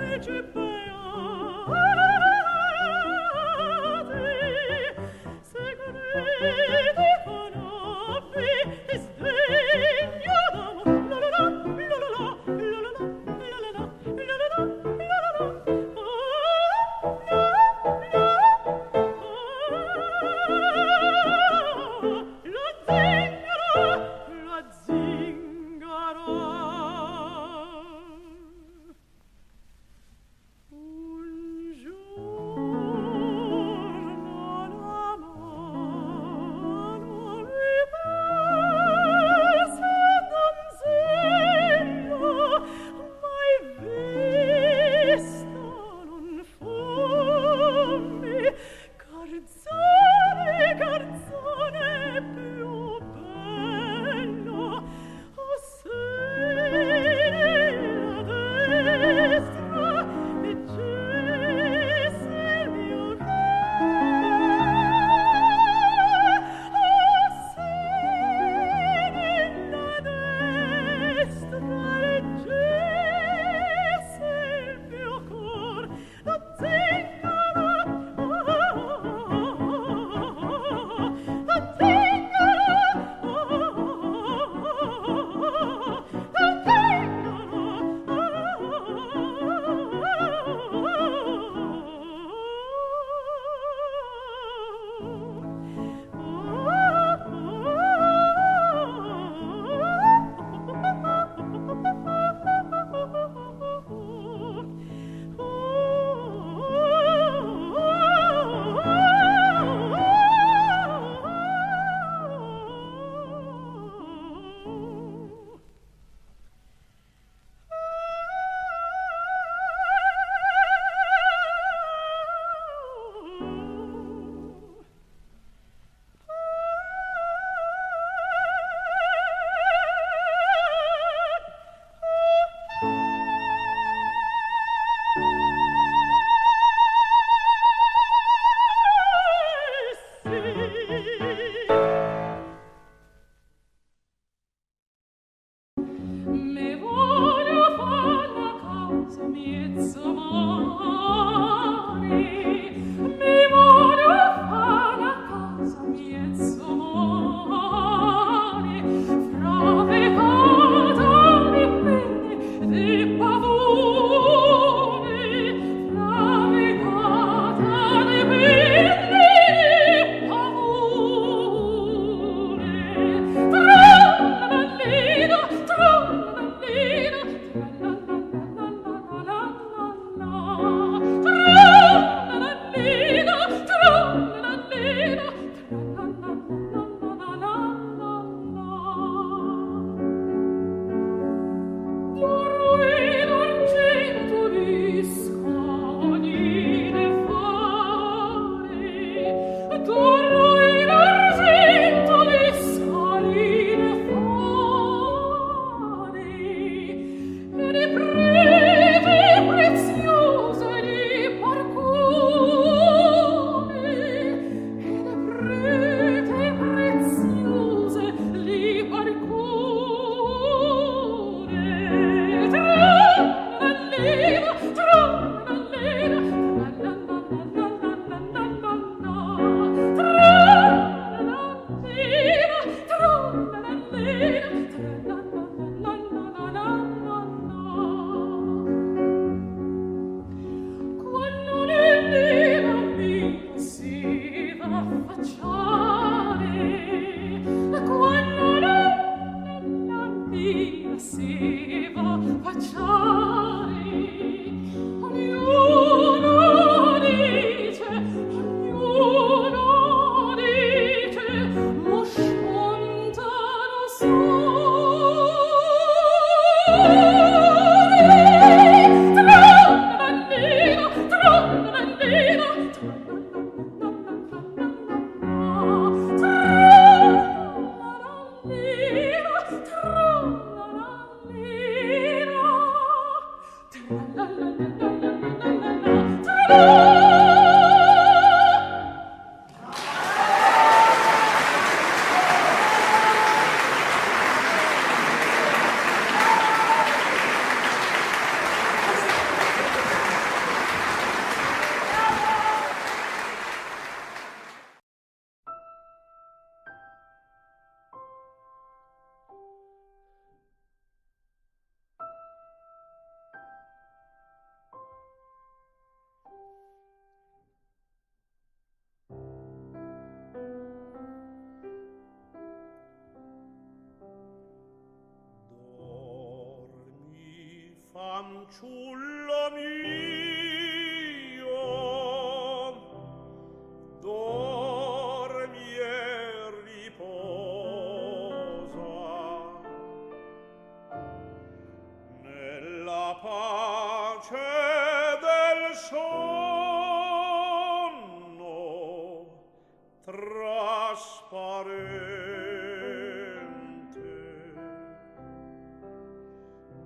fece poi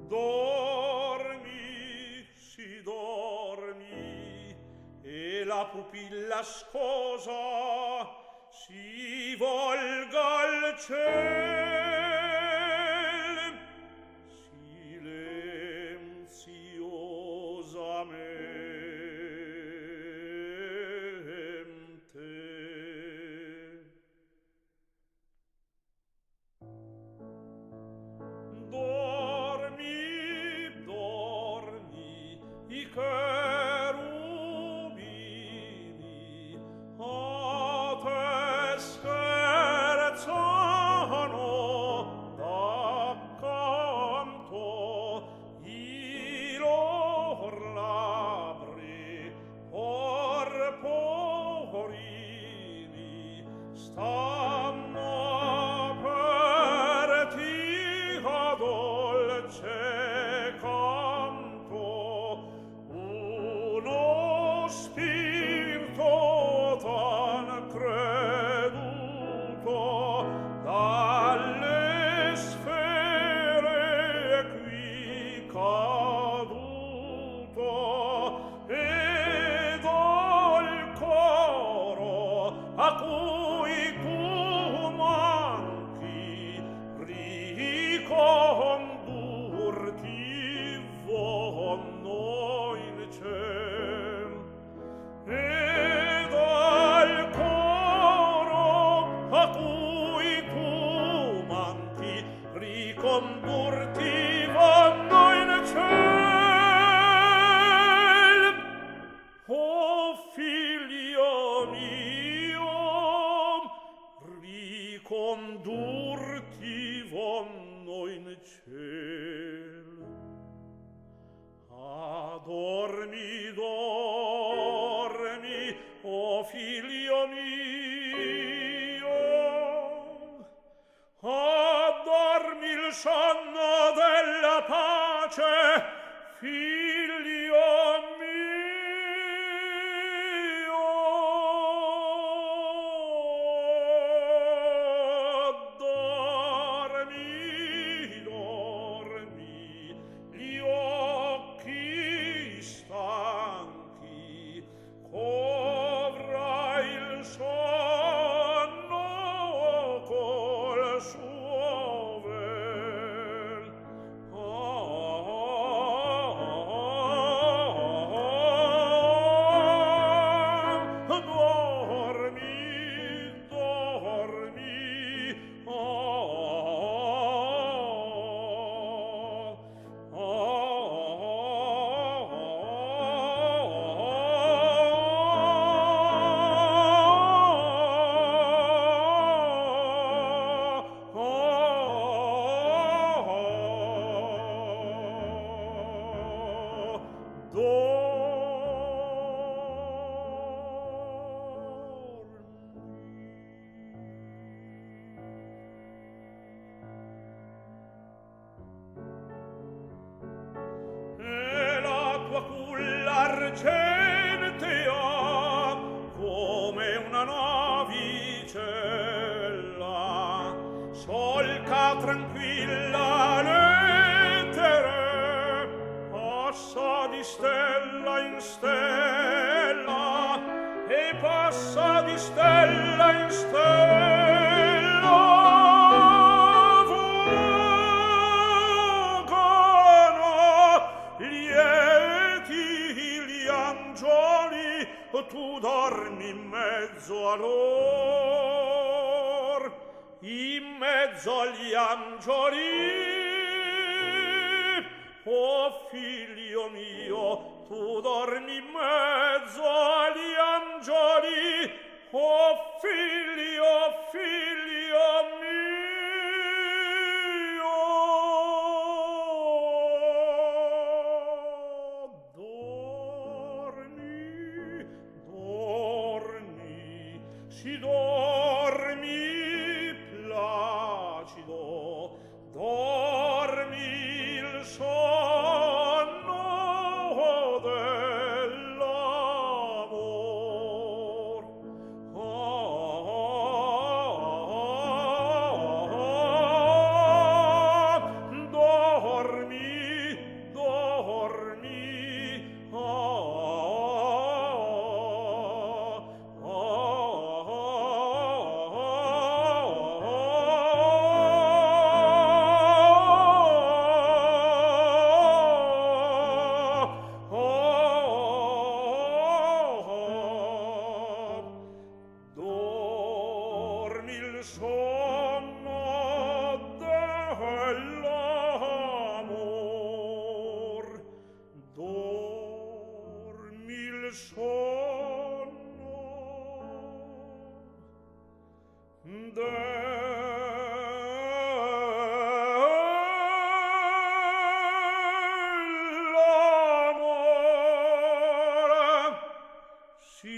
Dormi, si dormi, e la pupilla scosa si volga al cielo.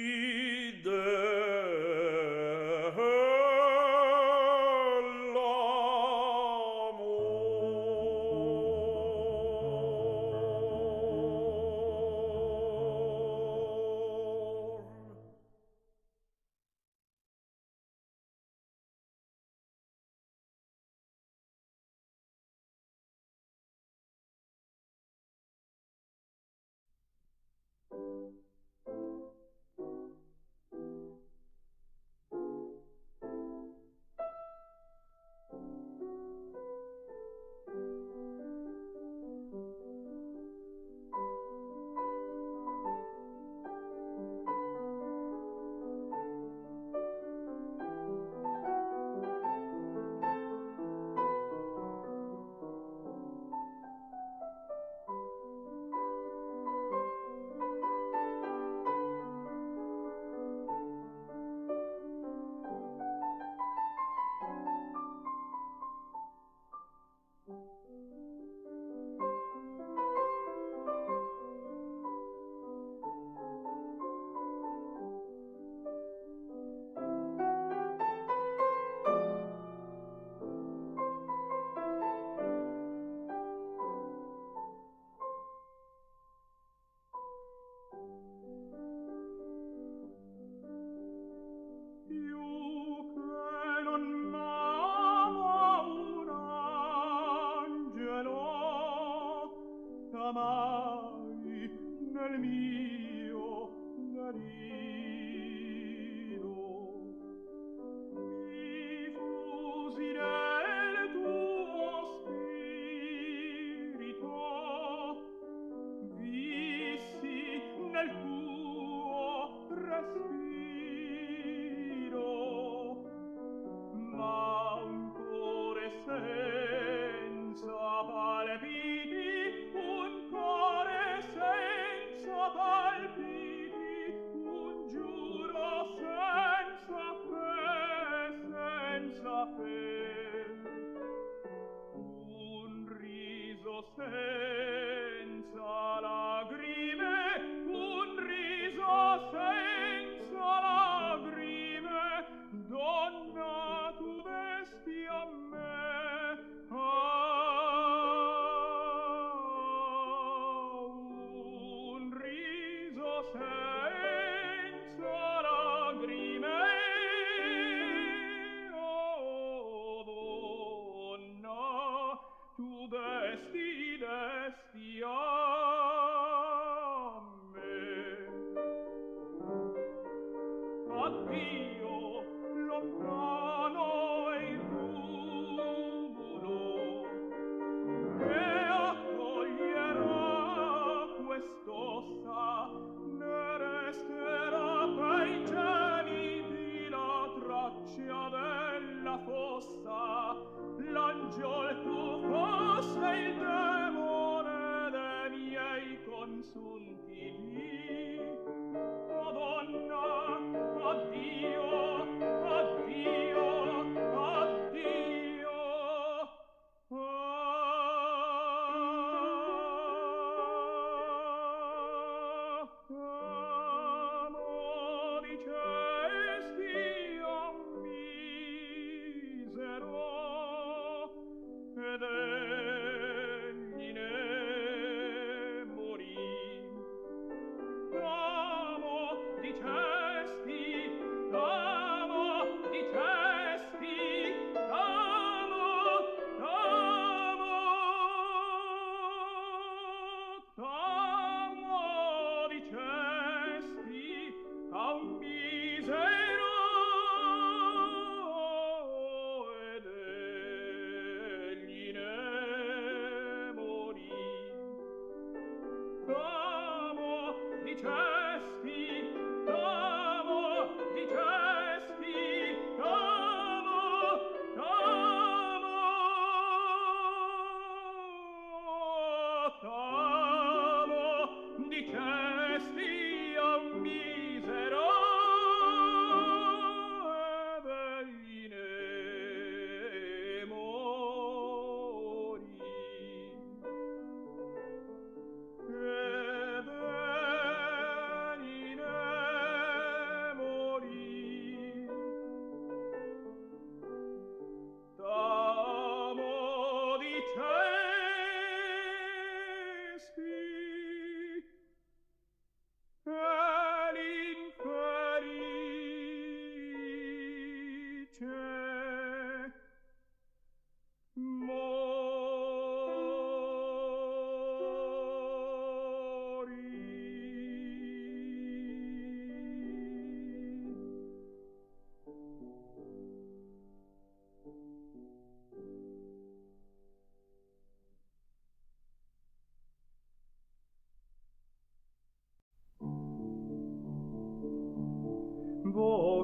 The.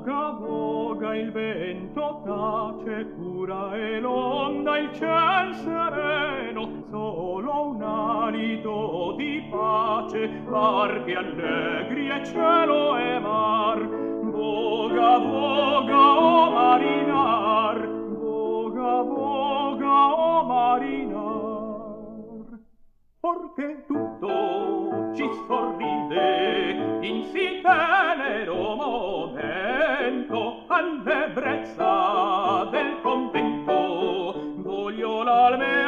voga voga il vento tace cura e l'onda il ciel sereno solo un alito di pace larghi allegri e cielo e mar. Voga voga o marinar voga voga o marinar. Porque tu all'ebbrezza del convento voglio l'alme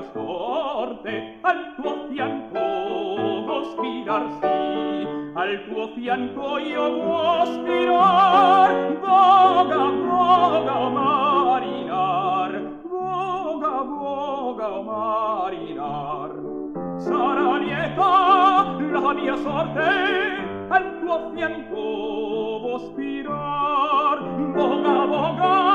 mia sorte al tuo fianco cospirarsi al tuo fianco io cospirar voga voga marinar voga voga marinar. Sarà lieta la mia sorte al tuo fianco vospirar voga voga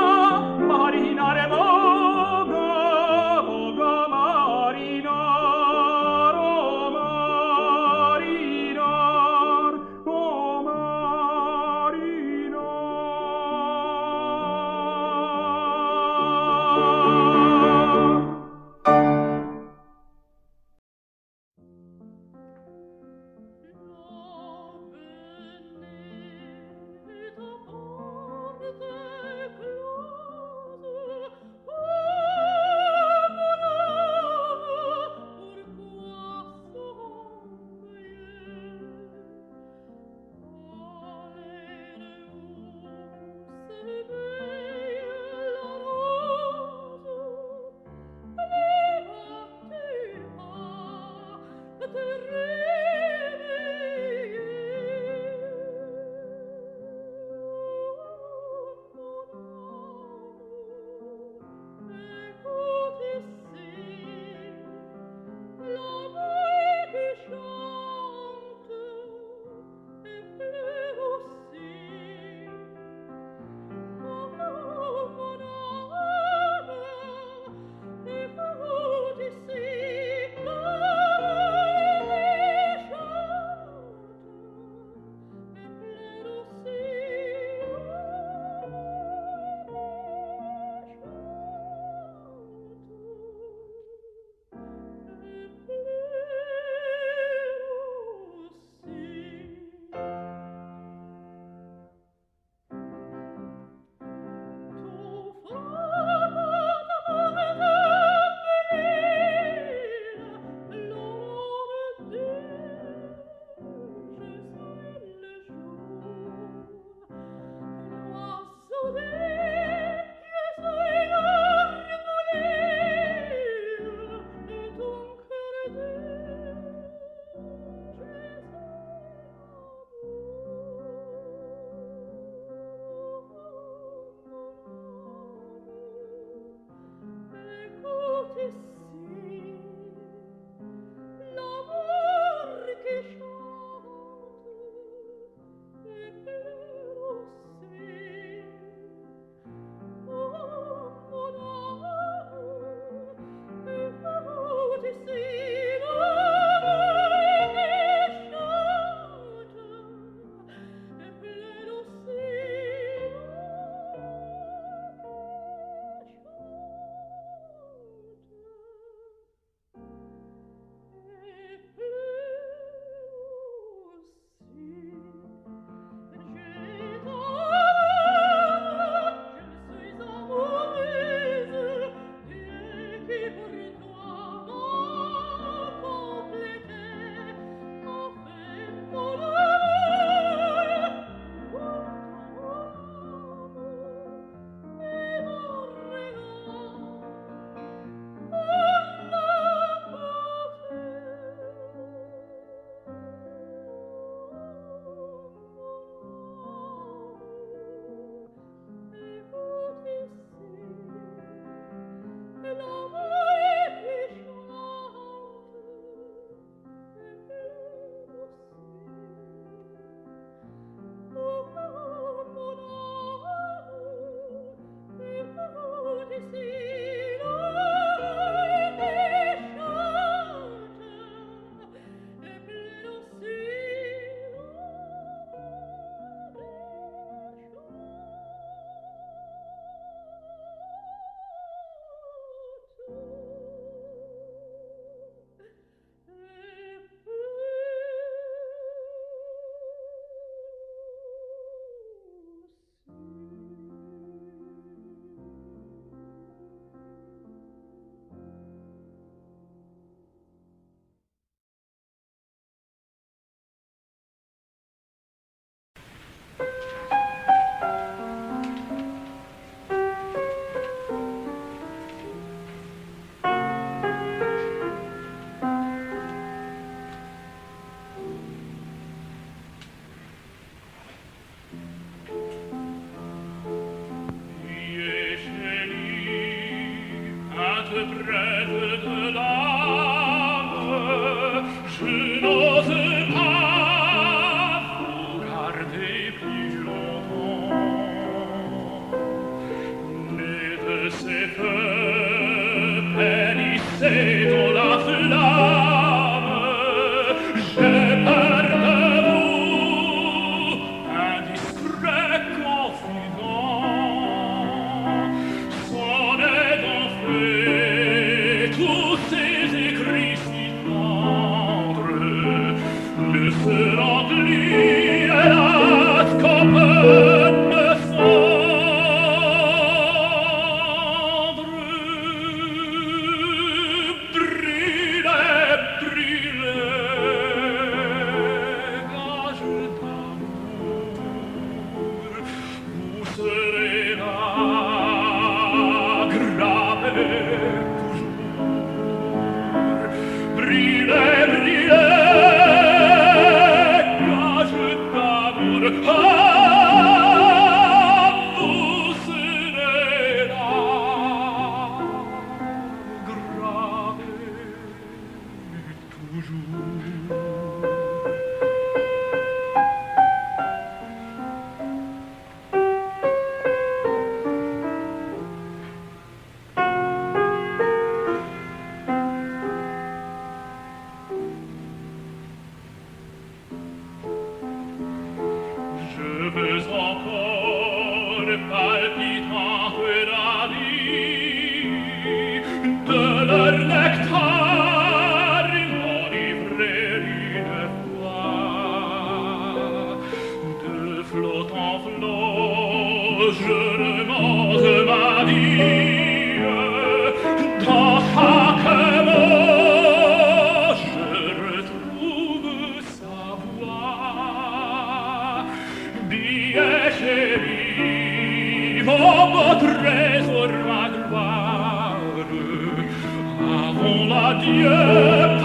cevi Vogo tresor magloire Dieu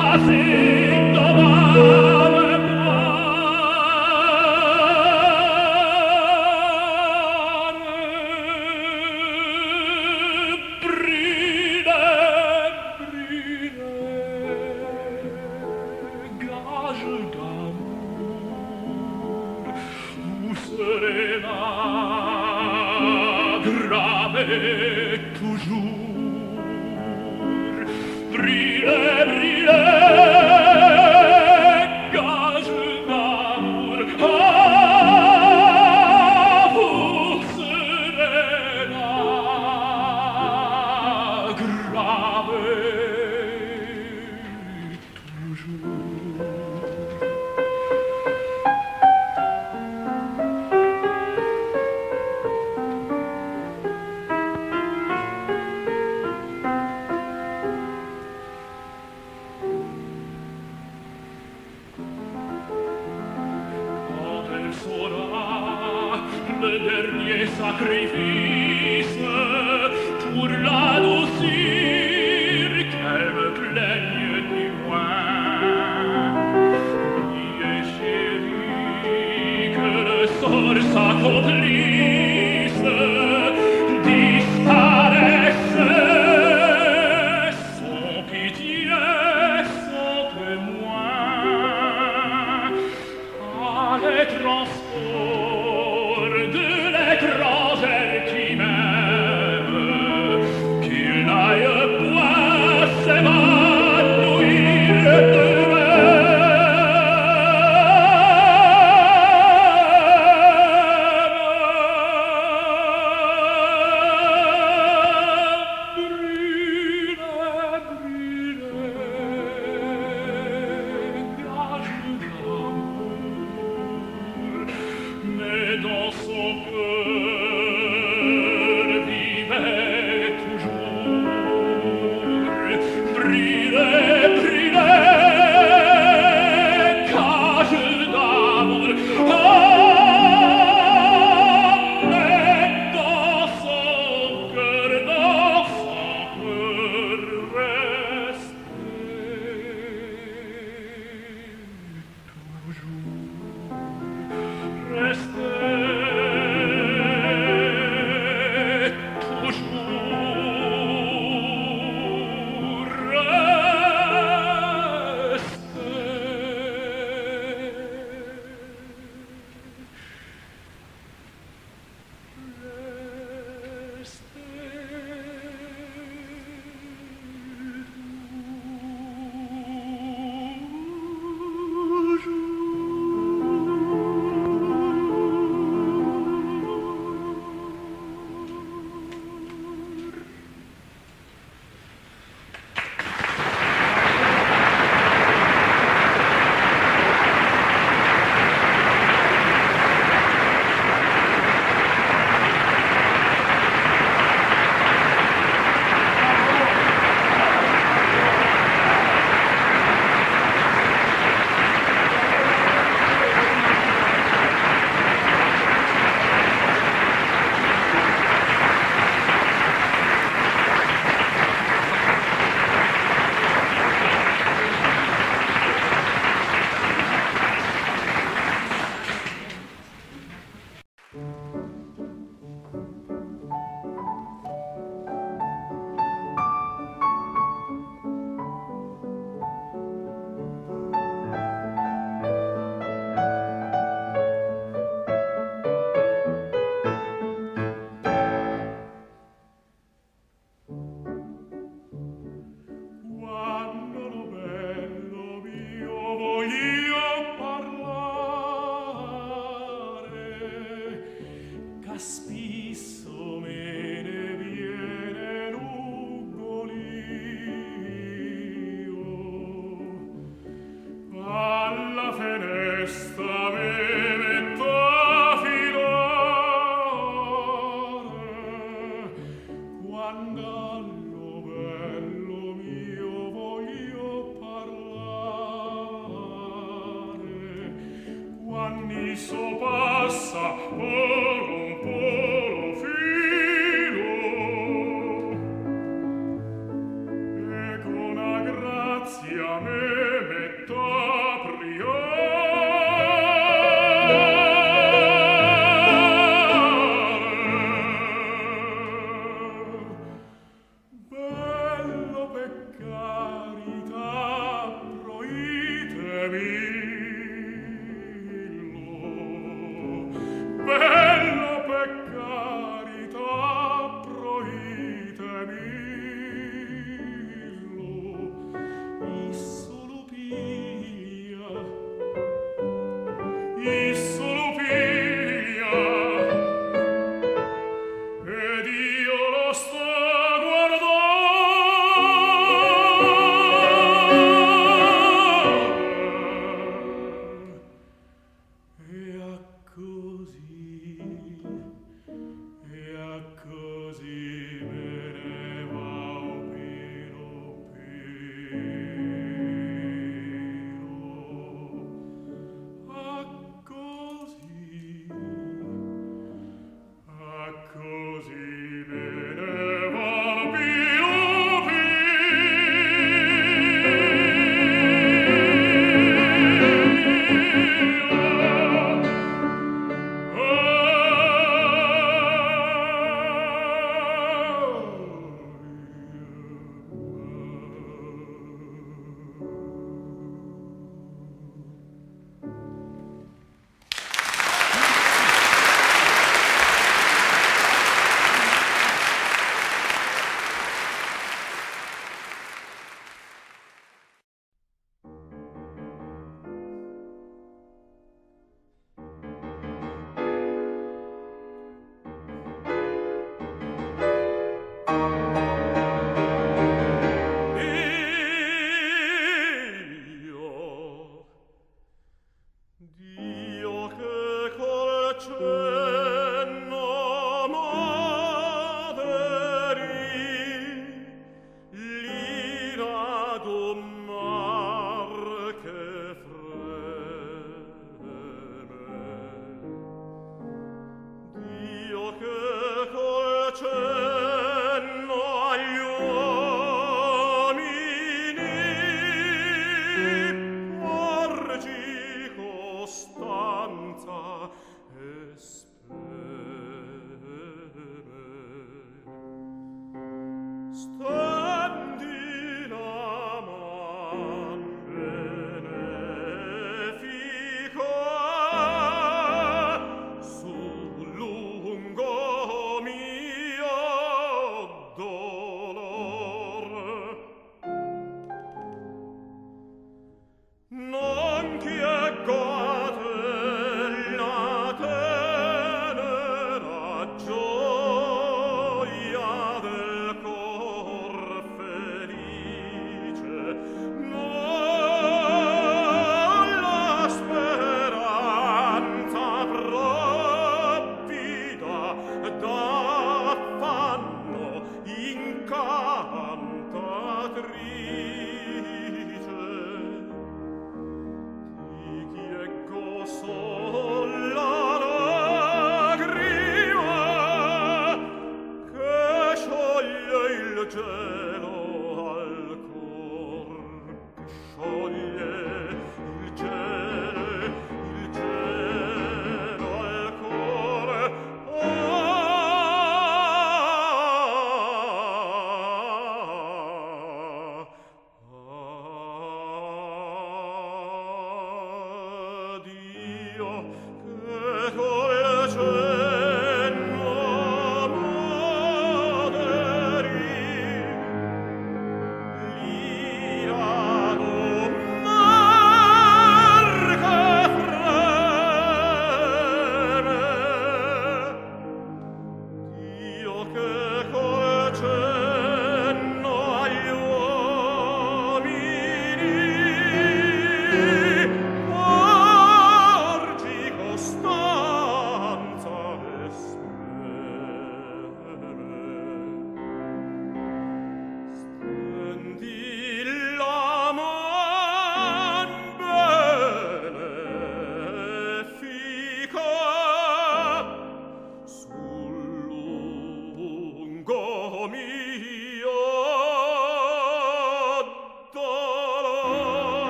legge